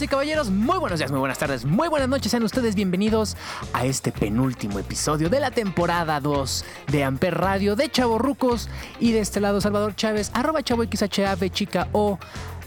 Y caballeros, muy buenos días, muy buenas tardes, muy buenas noches. Sean ustedes bienvenidos a este penúltimo episodio de la temporada 2 de Amper Radio de Chavorrucos y de este lado Salvador Chávez, arroba chavo XHAV, chica o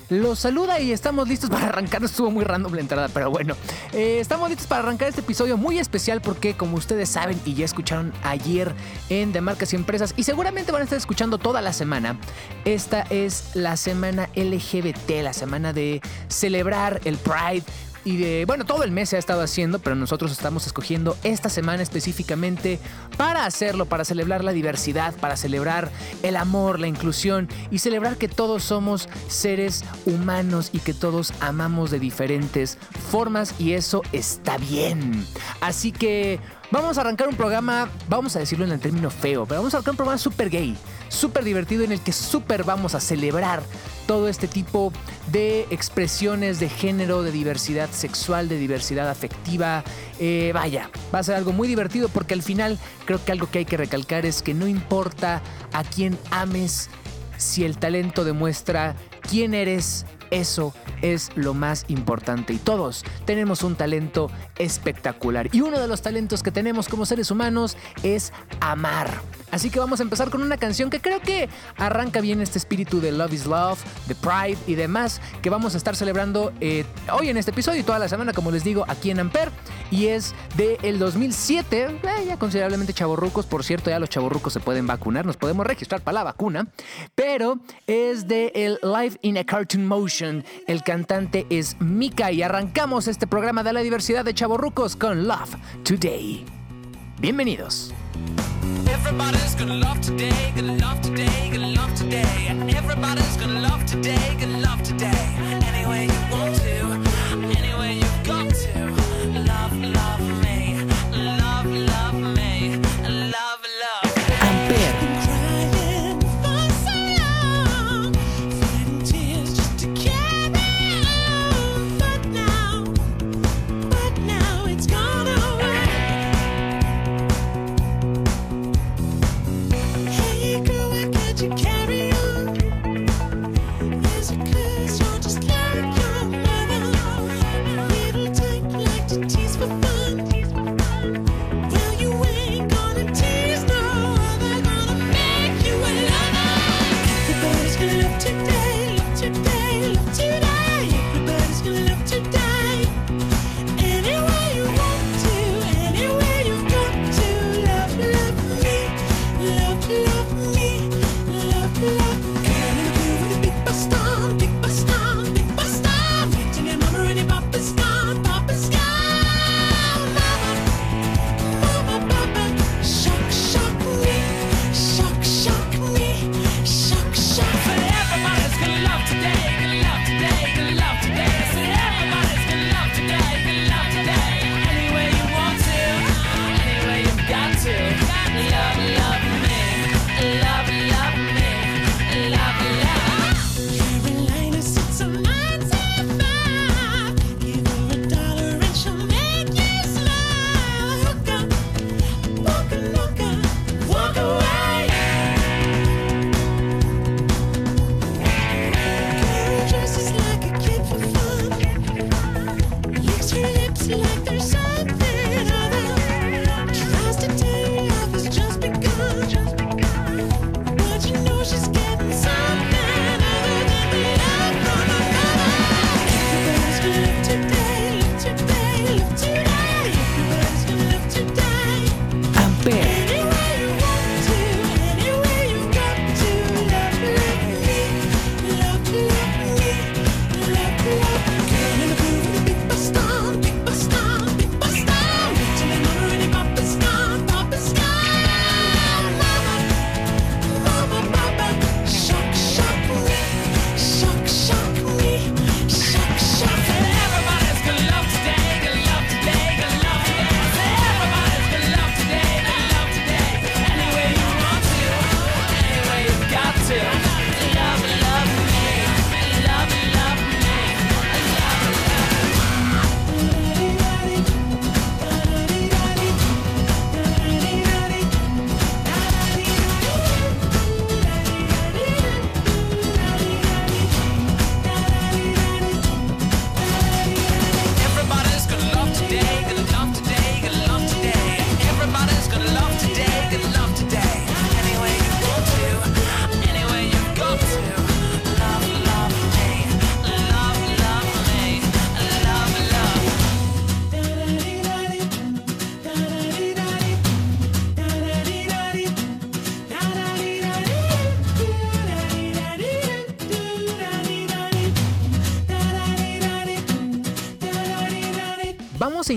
los saluda y estamos listos para arrancar. Estuvo muy random la entrada, pero bueno. Eh, estamos listos para arrancar este episodio muy especial porque, como ustedes saben y ya escucharon ayer en De Marcas y Empresas, y seguramente van a estar escuchando toda la semana, esta es la semana LGBT, la semana de celebrar el Pride y de, bueno, todo el mes se ha estado haciendo, pero nosotros estamos escogiendo esta semana específicamente para hacerlo, para celebrar la diversidad, para celebrar el amor, la inclusión y celebrar que todos somos seres humanos y que todos amamos de diferentes formas y eso está bien. Así que vamos a arrancar un programa, vamos a decirlo en el término feo, pero vamos a arrancar un programa súper gay, súper divertido en el que súper vamos a celebrar todo este tipo de expresiones de género, de diversidad sexual, de diversidad afectiva. Eh, vaya, va a ser algo muy divertido porque al final creo que algo que hay que recalcar es que no importa a quién ames, si el talento demuestra quién eres, eso es lo más importante y todos tenemos un talento espectacular. Y uno de los talentos que tenemos como seres humanos es amar. Así que vamos a empezar con una canción que creo que arranca bien este espíritu de Love is Love, de Pride y demás que vamos a estar celebrando eh, hoy en este episodio y toda la semana, como les digo, aquí en Amper. Y es del el 2007, eh, ya considerablemente chavorrucos. Por cierto, ya los chavorrucos se pueden vacunar, nos podemos registrar para la vacuna. Pero es de el Live in a Cartoon Motion. El cantante es Mika y arrancamos este programa de la diversidad de chavorrucos con Love Today. Bienvenidos. Everybody's gonna love today, gonna love today, gonna love today. Everybody's gonna love today, gonna love today. Any way you want to, love today.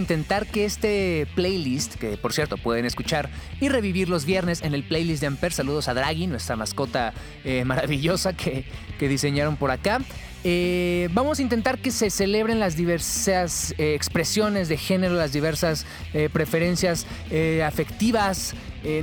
Intentar que este playlist, que por cierto pueden escuchar y revivir los viernes en el playlist de Amper, saludos a Draghi, nuestra mascota eh, maravillosa que, que diseñaron por acá. Eh, vamos a intentar que se celebren las diversas eh, expresiones de género, las diversas eh, preferencias afectivas.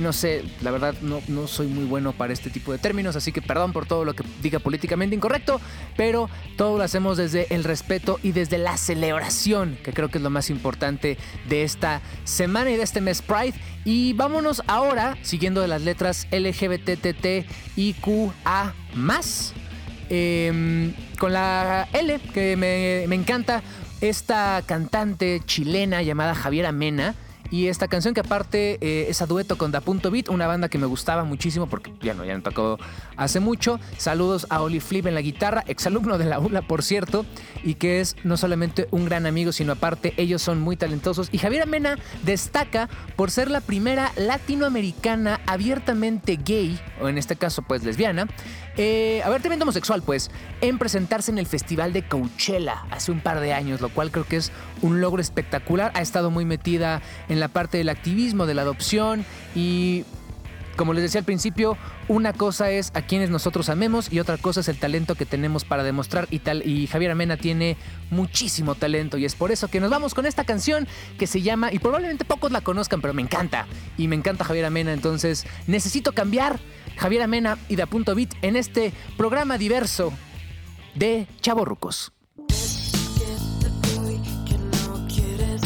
No sé, la verdad no, soy muy bueno para este tipo de términos, así que perdón por todo lo que diga políticamente incorrecto, pero todo lo hacemos desde el respeto y desde la celebración, que creo que es lo más importante de esta semana y de este mes Pride. Y vámonos ahora, siguiendo de las letras LGBTTIQA eh, con la L, que me, me encanta, esta cantante chilena llamada Javiera Mena. Y esta canción que aparte eh, es a dueto con Da Punto Beat, una banda que me gustaba muchísimo porque ya no, ya me tocó hace mucho. Saludos a Oli Flip en la guitarra, exalumno de la ULA por cierto, y que es no solamente un gran amigo, sino aparte ellos son muy talentosos. Y Javiera Mena destaca por ser la primera latinoamericana abiertamente gay, o en este caso pues lesbiana, eh, abiertamente homosexual pues, en presentarse en el Festival de Coachella hace un par de años, lo cual creo que es un logro espectacular. Ha estado muy metida en la parte del activismo, de la adopción y como les decía al principio, una cosa es a quienes nosotros amemos y otra cosa es el talento que tenemos para demostrar y tal. Y Javier Amena tiene muchísimo talento y es por eso que nos vamos con esta canción que se llama, y probablemente pocos la conozcan, pero me encanta. Y me encanta Javier Amena, entonces necesito cambiar Javier Amena y de Punto Beat en este programa diverso de Chavorrucos. Que te doy, que no quieres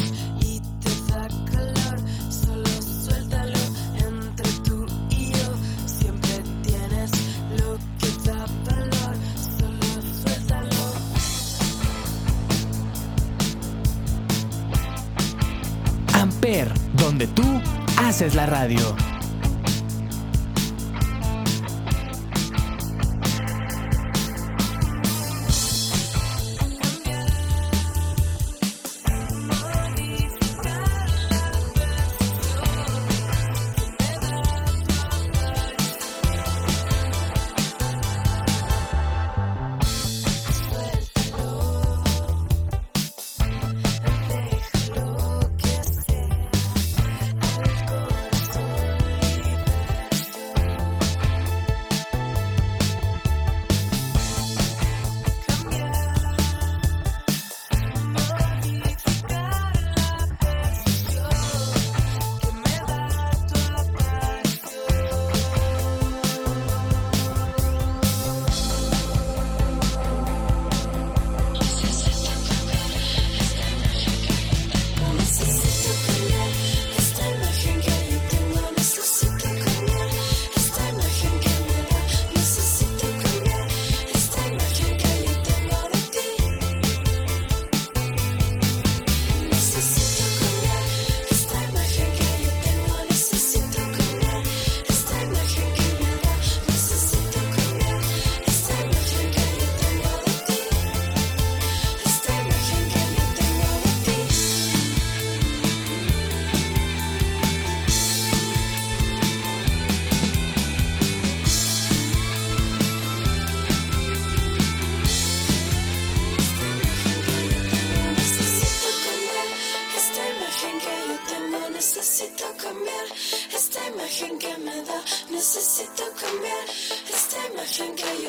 esta imagen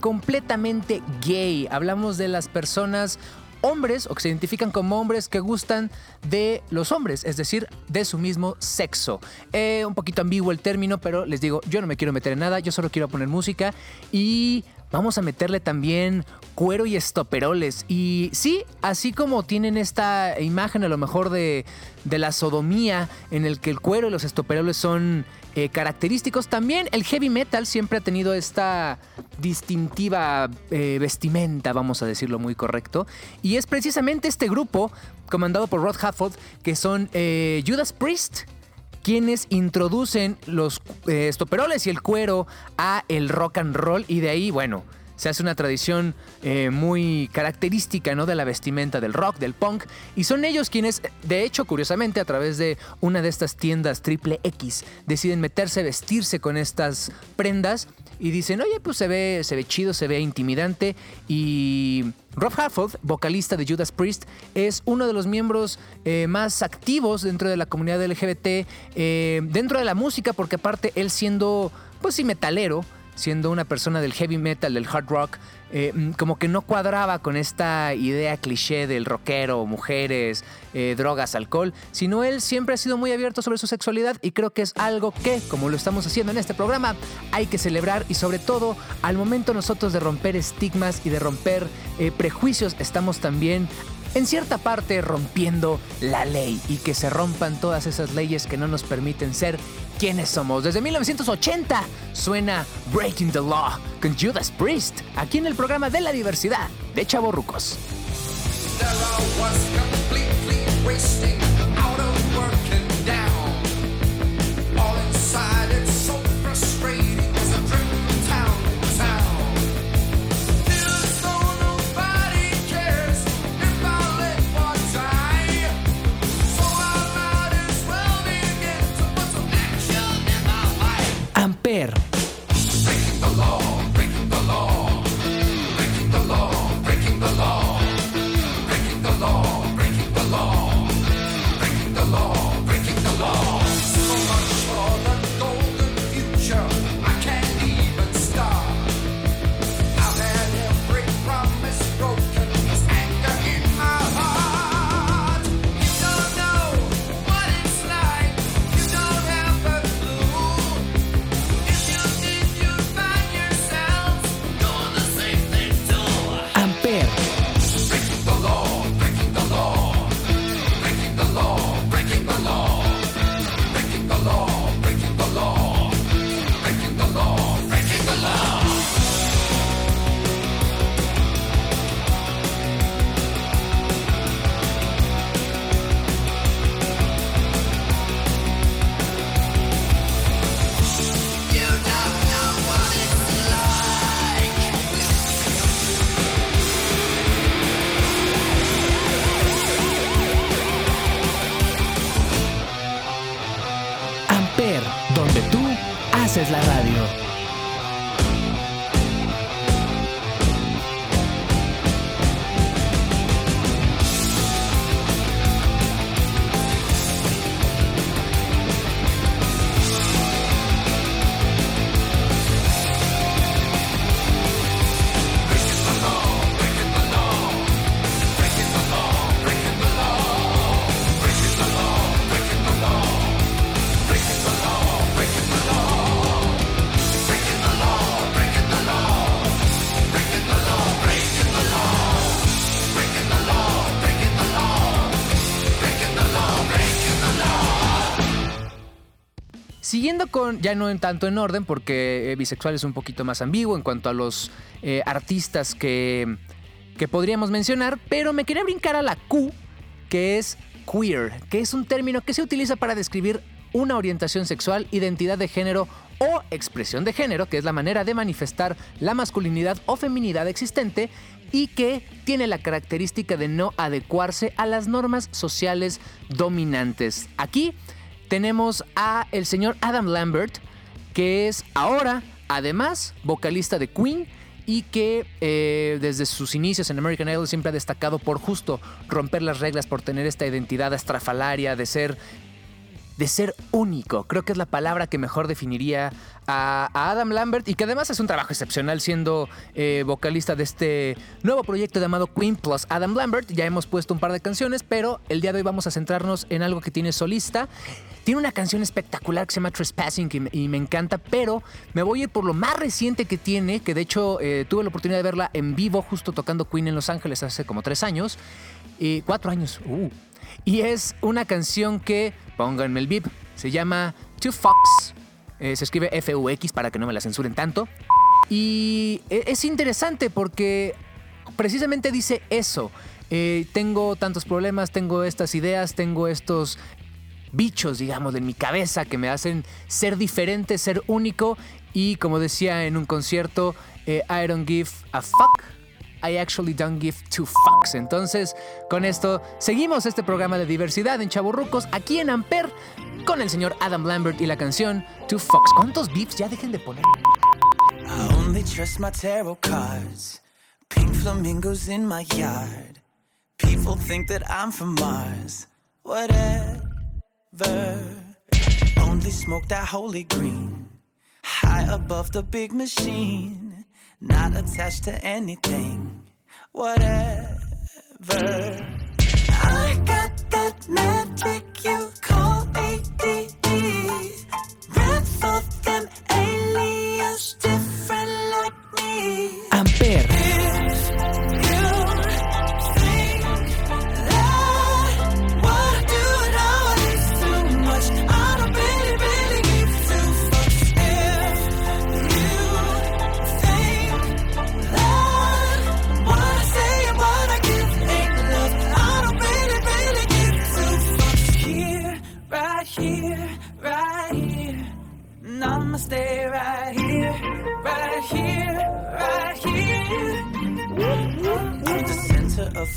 Completamente gay. Hablamos de las personas hombres o que se identifican como hombres que gustan de los hombres, es decir, de su mismo sexo. Eh, un poquito ambiguo el término, pero les digo, yo no me quiero meter en nada, yo solo quiero poner música y vamos a meterle también cuero y estoperoles. Y sí, así como tienen esta imagen a lo mejor de, de la sodomía en el que el cuero y los estoperoles son eh, característicos, también el heavy metal siempre ha tenido esta distintiva eh, vestimenta, vamos a decirlo muy correcto. Y es precisamente este grupo, comandado por Rod Halford, que son eh, Judas Priest, quienes introducen los eh, estoperoles y el cuero a el rock and roll y de ahí, bueno, se hace una tradición eh, muy característica ¿no? de la vestimenta del rock, del punk, y son ellos quienes, de hecho, curiosamente, a través de una de estas tiendas triple X, deciden meterse, vestirse con estas prendas y dicen, oye, pues se ve, se ve chido, se ve intimidante. Y Rob Halford, vocalista de Judas Priest, es uno de los miembros eh, más activos dentro de la comunidad LGBT, eh, dentro de la música, porque aparte él siendo, pues sí, metalero, siendo una persona del heavy metal, del hard rock, eh, como que no cuadraba con esta idea cliché del rockero, mujeres, eh, drogas, alcohol, sino él siempre ha sido muy abierto sobre su sexualidad y creo que es algo que, como lo estamos haciendo en este programa, hay que celebrar y sobre todo al momento nosotros de romper estigmas y de romper eh, prejuicios, estamos también en cierta parte rompiendo la ley y que se rompan todas esas leyes que no nos permiten ser quienes somos. Desde 1980 suena Breaking the Law con Judas Priest, aquí en el programa de la diversidad de of work haces la radio. Ya no en tanto en orden, porque eh, bisexual es un poquito más ambiguo en cuanto a los eh, artistas que, que podríamos mencionar, pero me quería brincar a la Q, que es queer, que es un término que se utiliza para describir una orientación sexual, identidad de género o expresión de género, que es la manera de manifestar la masculinidad o feminidad existente y que tiene la característica de no adecuarse a las normas sociales dominantes. Aquí tenemos a el señor Adam Lambert, que es ahora, además, vocalista de Queen y que eh, desde sus inicios en American Idol siempre ha destacado por justo romper las reglas, por tener esta identidad estrafalaria de ser de ser único. Creo que es la palabra que mejor definiría a, Adam Lambert y que además es un trabajo excepcional siendo eh, vocalista de este nuevo proyecto llamado Queen Plus Adam Lambert. Ya hemos puesto un par de canciones, pero el día de hoy vamos a centrarnos en algo que tiene solista. Tiene una canción espectacular que se llama Trespassing y me, encanta, pero me voy a ir por lo más reciente que tiene, que de hecho eh, tuve la oportunidad de verla en vivo justo tocando Queen en Los Ángeles hace como tres años. Eh, cuatro años. Uh. Y es una canción que, pónganme el beep, se llama Two Fox. Eh, se escribe F-U-X para que no me la censuren tanto. Y e- es interesante porque precisamente dice eso. Eh, tengo tantos problemas, tengo estas ideas, tengo estos bichos, digamos, en mi cabeza que me hacen ser diferente, ser único. Y como decía en un concierto, eh, I don't give a fuck. I actually don't give two fucks. Entonces, con esto, seguimos este programa de diversidad en Chaburrucos aquí en Amper con el señor Adam Lambert y la canción Two Fucks. ¿Cuántos beeps ya dejen de poner? I only trust my tarot cards. Pink flamingos in my yard. People think that I'm from Mars. Whatever. Only smoke that holy green. High above the big machine. Not attached to anything. Whatever. I got that magic you call for them aliens, different like me. If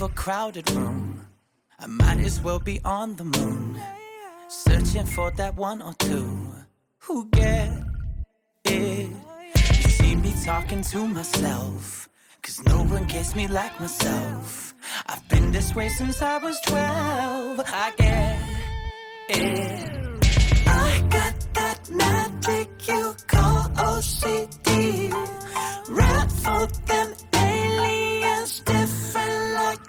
a crowded room. I might as well be on the moon. Searching for that one or two who get it. You see me talking to myself. Cause no one gets me like myself. I've been this way since I was 12. I get it. I got that magic you call OCD. Rap for them aliens.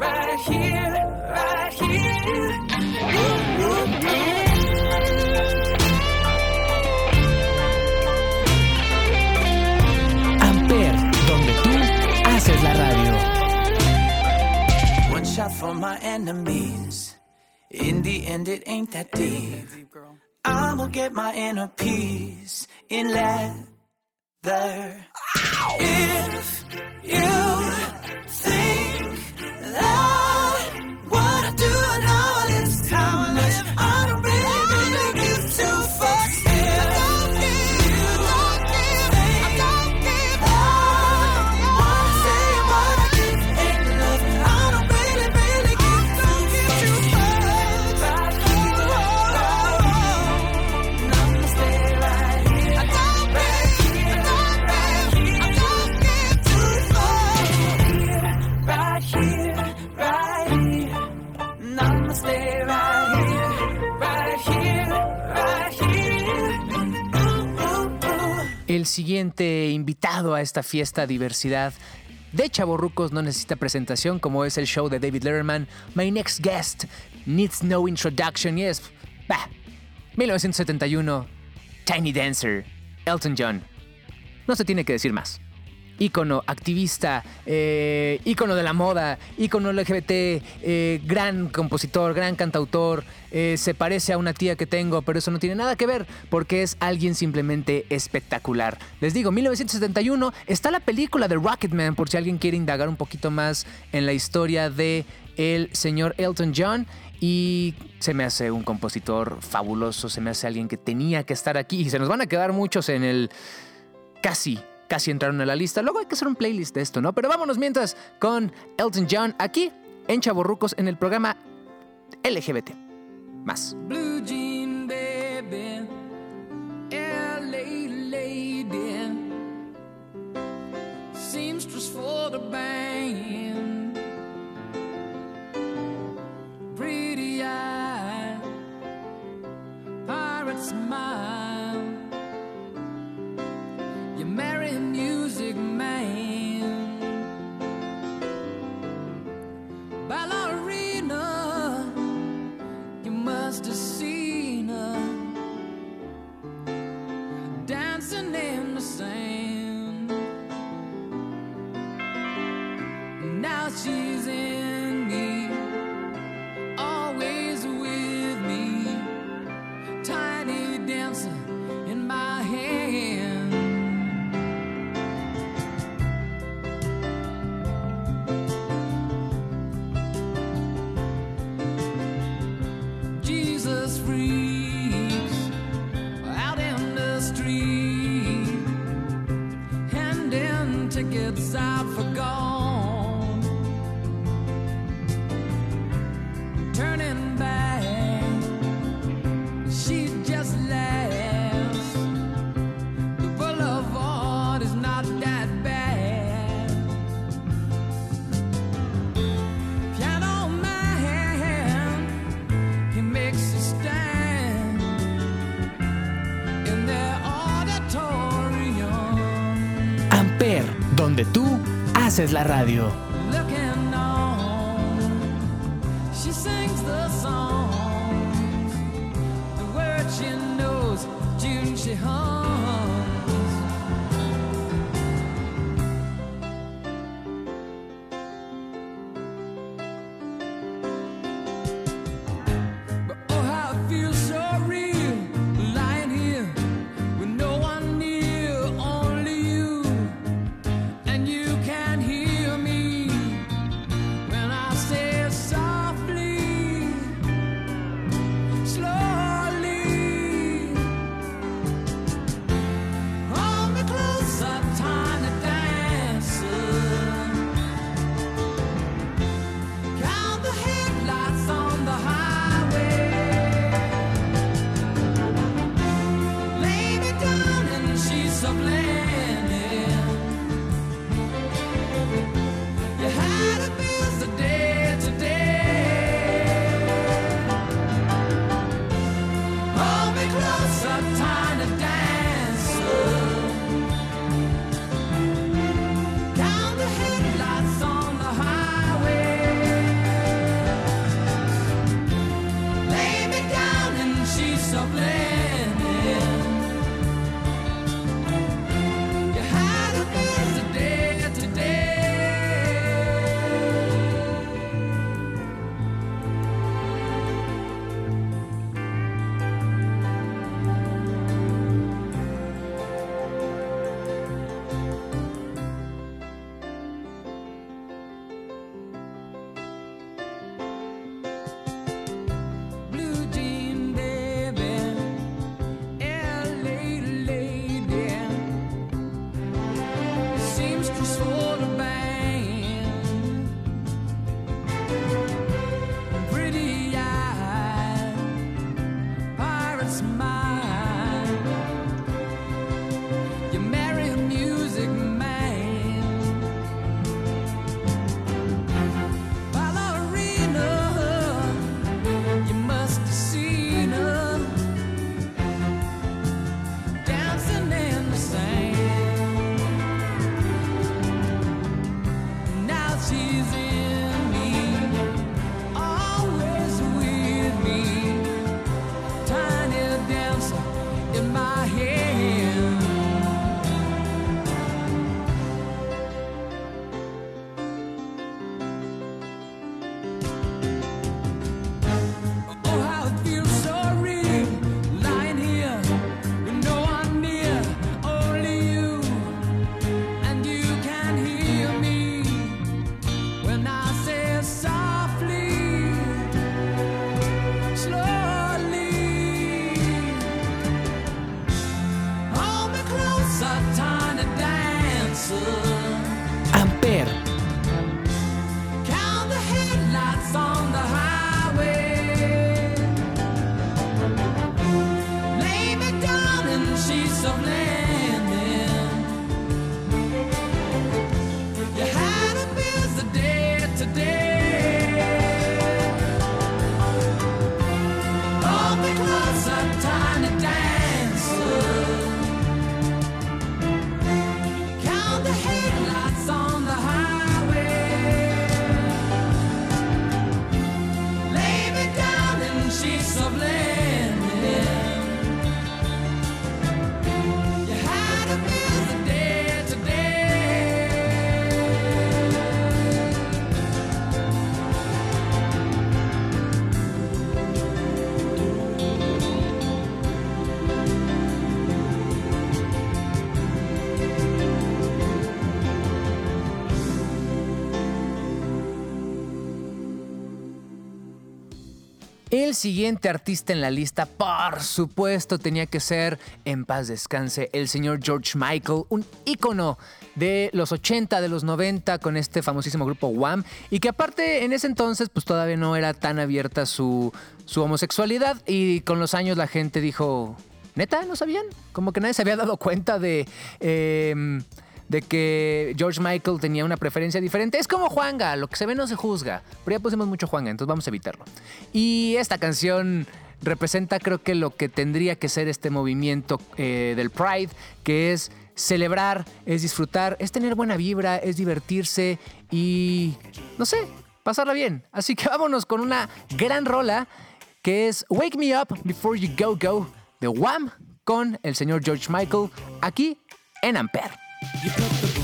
right here. Right here, right here, right. Amper, donde tú haces la radio. One shot for my enemies. In the end, it ain't that deep. I'ma get my inner peace in leather. If you think that El siguiente invitado a esta fiesta diversidad de Chaborrucos no necesita presentación como es el show de David Letterman. My next guest needs no introduction y es... Bah, 1971, Tiny Dancer, Elton John. No se tiene que decir más ícono activista, eh, ícono de la moda, ícono LGBT, eh, gran compositor, gran cantautor, eh, se parece a una tía que tengo, pero eso no tiene nada que ver porque es alguien simplemente espectacular. Les digo, 1971 está la película de Rocketman por si alguien quiere indagar un poquito más en la historia de el señor Elton John y se me hace un compositor fabuloso, se me hace alguien que tenía que estar aquí y se nos van a quedar muchos en el casi casi entraron a la lista. Luego hay que hacer un playlist de esto, ¿no? Pero vámonos mientras con Elton John aquí en Chaborrucos en el programa LGBT. Más. Blue Jean. donde tú haces la radio. smile. my siguiente artista en la lista, por supuesto, tenía que ser, en paz descanse, el señor George Michael, un ícono de los 80, de los 90, con este famosísimo grupo Wham, y que aparte en ese entonces pues todavía no era tan abierta su, su homosexualidad, y con los años la gente dijo, neta, ¿no sabían? Como que nadie se había dado cuenta de... em, de que George Michael tenía una preferencia diferente. Es como Juanga, lo que se ve no se juzga. Pero ya pusimos mucho Juanga, entonces vamos a evitarlo. Y esta canción representa creo que lo que tendría que ser este movimiento eh, del Pride, que es celebrar, es disfrutar, es tener buena vibra, es divertirse y, no sé, pasarla bien. Así que vámonos con una gran rola que es Wake Me Up Before You Go Go de Wham con el señor George Michael aquí en Ampere. You put the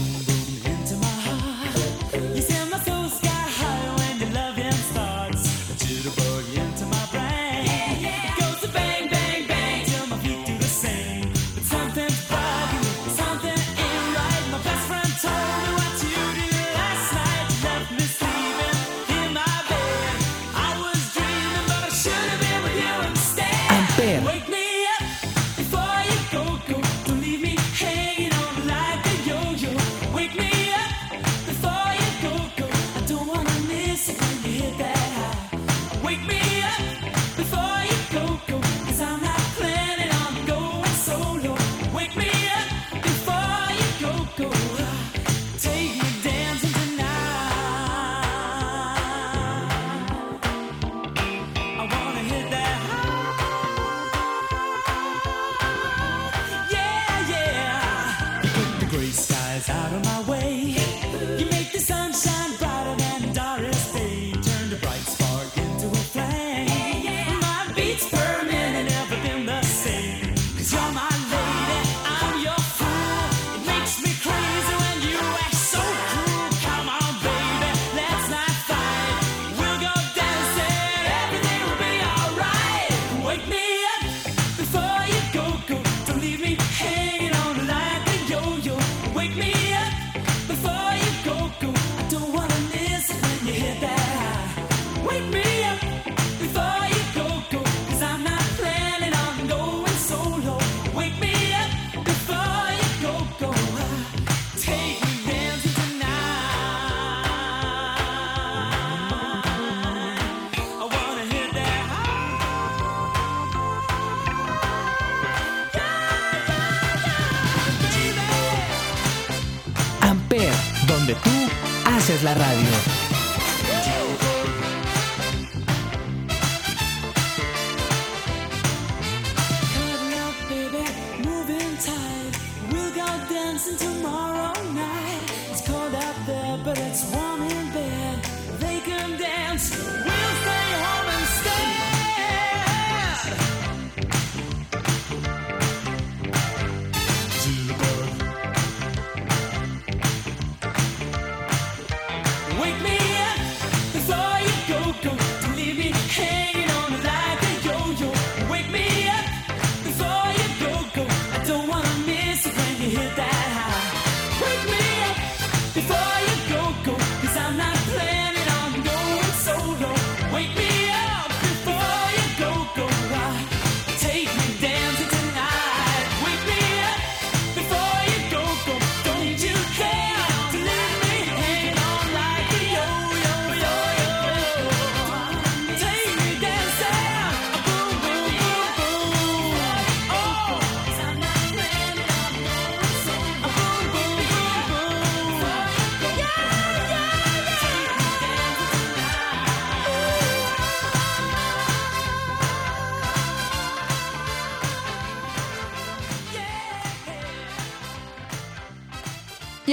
la radio.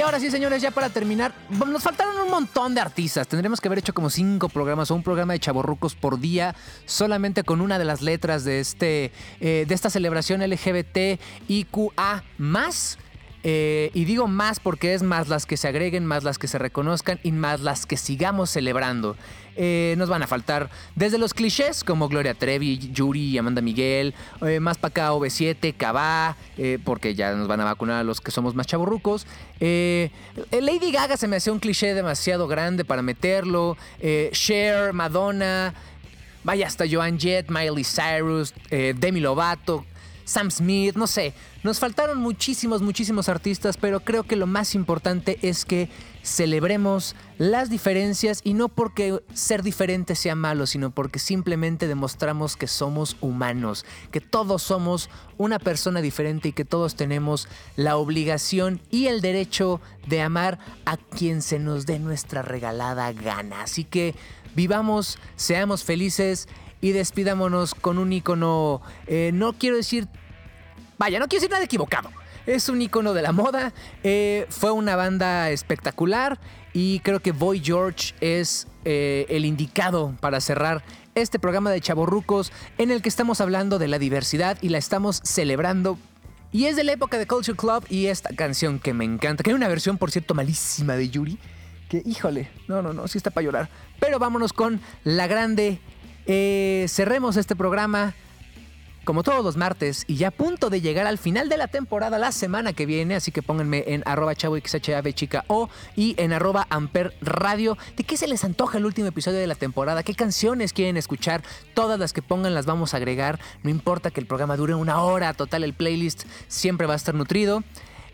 Ahora sí, señores, ya para terminar, nos faltaron un montón de artistas. Tendremos que haber hecho como cinco programas o un programa de chaborrucos por día, solamente con una de las letras de, este, eh, de esta celebración LGBT IQA Eh, y digo más porque es más las que se agreguen, más las que se reconozcan y más las que sigamos celebrando. Eh, nos van a faltar desde los clichés como Gloria Trevi, Yuri, Amanda Miguel, eh, más para acá OV7, Cabá, porque ya nos van a vacunar a los que somos más chavorrucos. Eh, Lady Gaga se me hacía un cliché demasiado grande para meterlo. Cher, Madonna. vaya hasta Joan Jett, Miley Cyrus, Demi Lovato, Sam Smith, no sé. Nos faltaron muchísimos, muchísimos artistas, pero creo que lo más importante es que celebremos las diferencias y no porque ser diferente sea malo, sino porque simplemente demostramos que somos humanos, que todos somos una persona diferente y que todos tenemos la obligación y el derecho de amar a quien se nos dé nuestra regalada gana. Así que vivamos, seamos felices y despidámonos con un icono, eh, no quiero decir Vaya, no quiero decir nada equivocado. Es un icono de la moda. eh, fue una banda espectacular. Y creo que Boy George es eh, el indicado para cerrar este programa de Chaborrucos en el que estamos hablando de la diversidad y la estamos celebrando. Y es de la época de Culture Club y esta canción que me encanta, que hay una versión, por cierto, malísima de Yuri. Que, híjole, no, no, no, sí está para llorar. Pero vámonos con la grande. Eh, cerremos este programa como todos los martes y ya a punto de llegar al final de la temporada la semana que viene, así que pónganme en arroba chavo chica o y en arroba amper radio. ¿De qué se les antoja el último episodio de la temporada? ¿Qué canciones quieren escuchar? Todas las que pongan las vamos a agregar. No importa que el programa dure una hora, total el playlist siempre va a estar nutrido.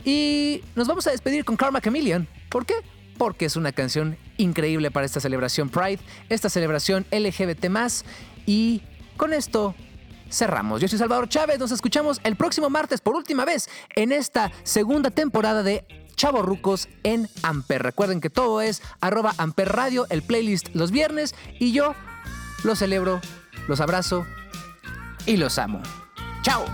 Y nos vamos a despedir con Karma Chameleon. ¿Por qué? Porque es una canción increíble para esta celebración Pride, esta celebración LGBT y con esto cerramos. Yo soy Salvador Chávez, nos escuchamos el próximo martes por última vez en esta segunda temporada de Chavorrucos en Amper. Recuerden que todo es arroba Amper Radio, el playlist los viernes y yo los celebro, los abrazo y los amo. ¡Chao!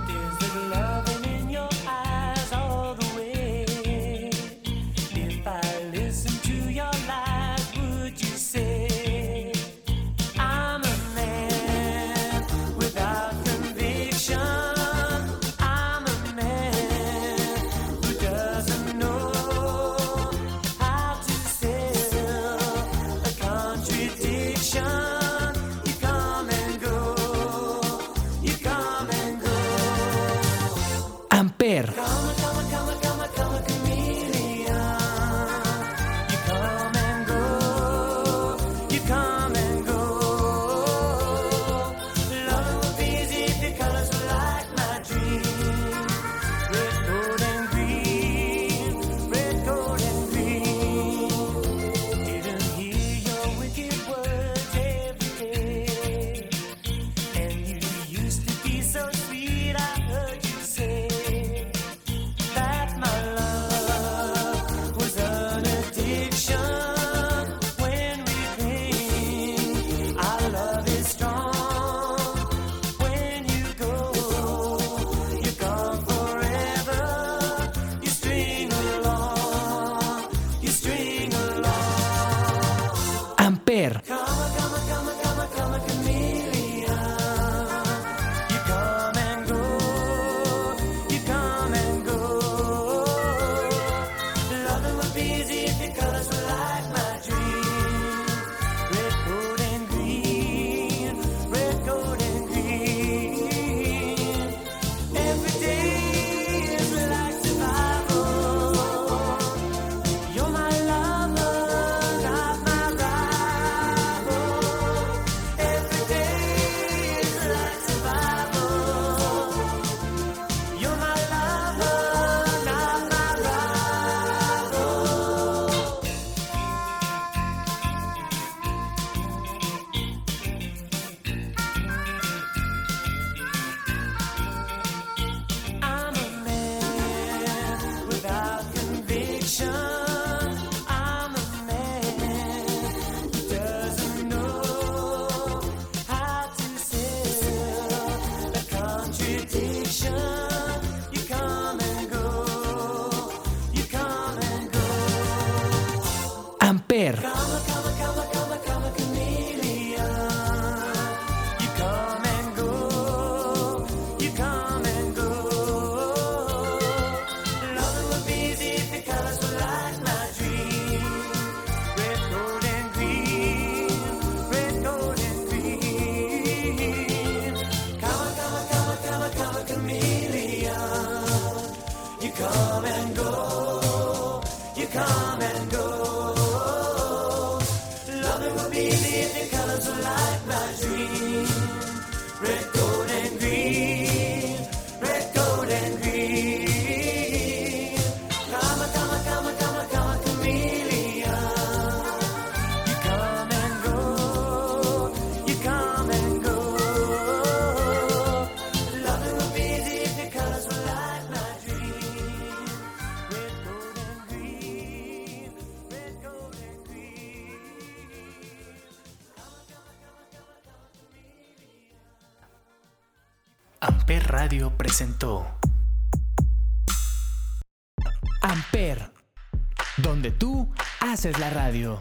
Go, radio.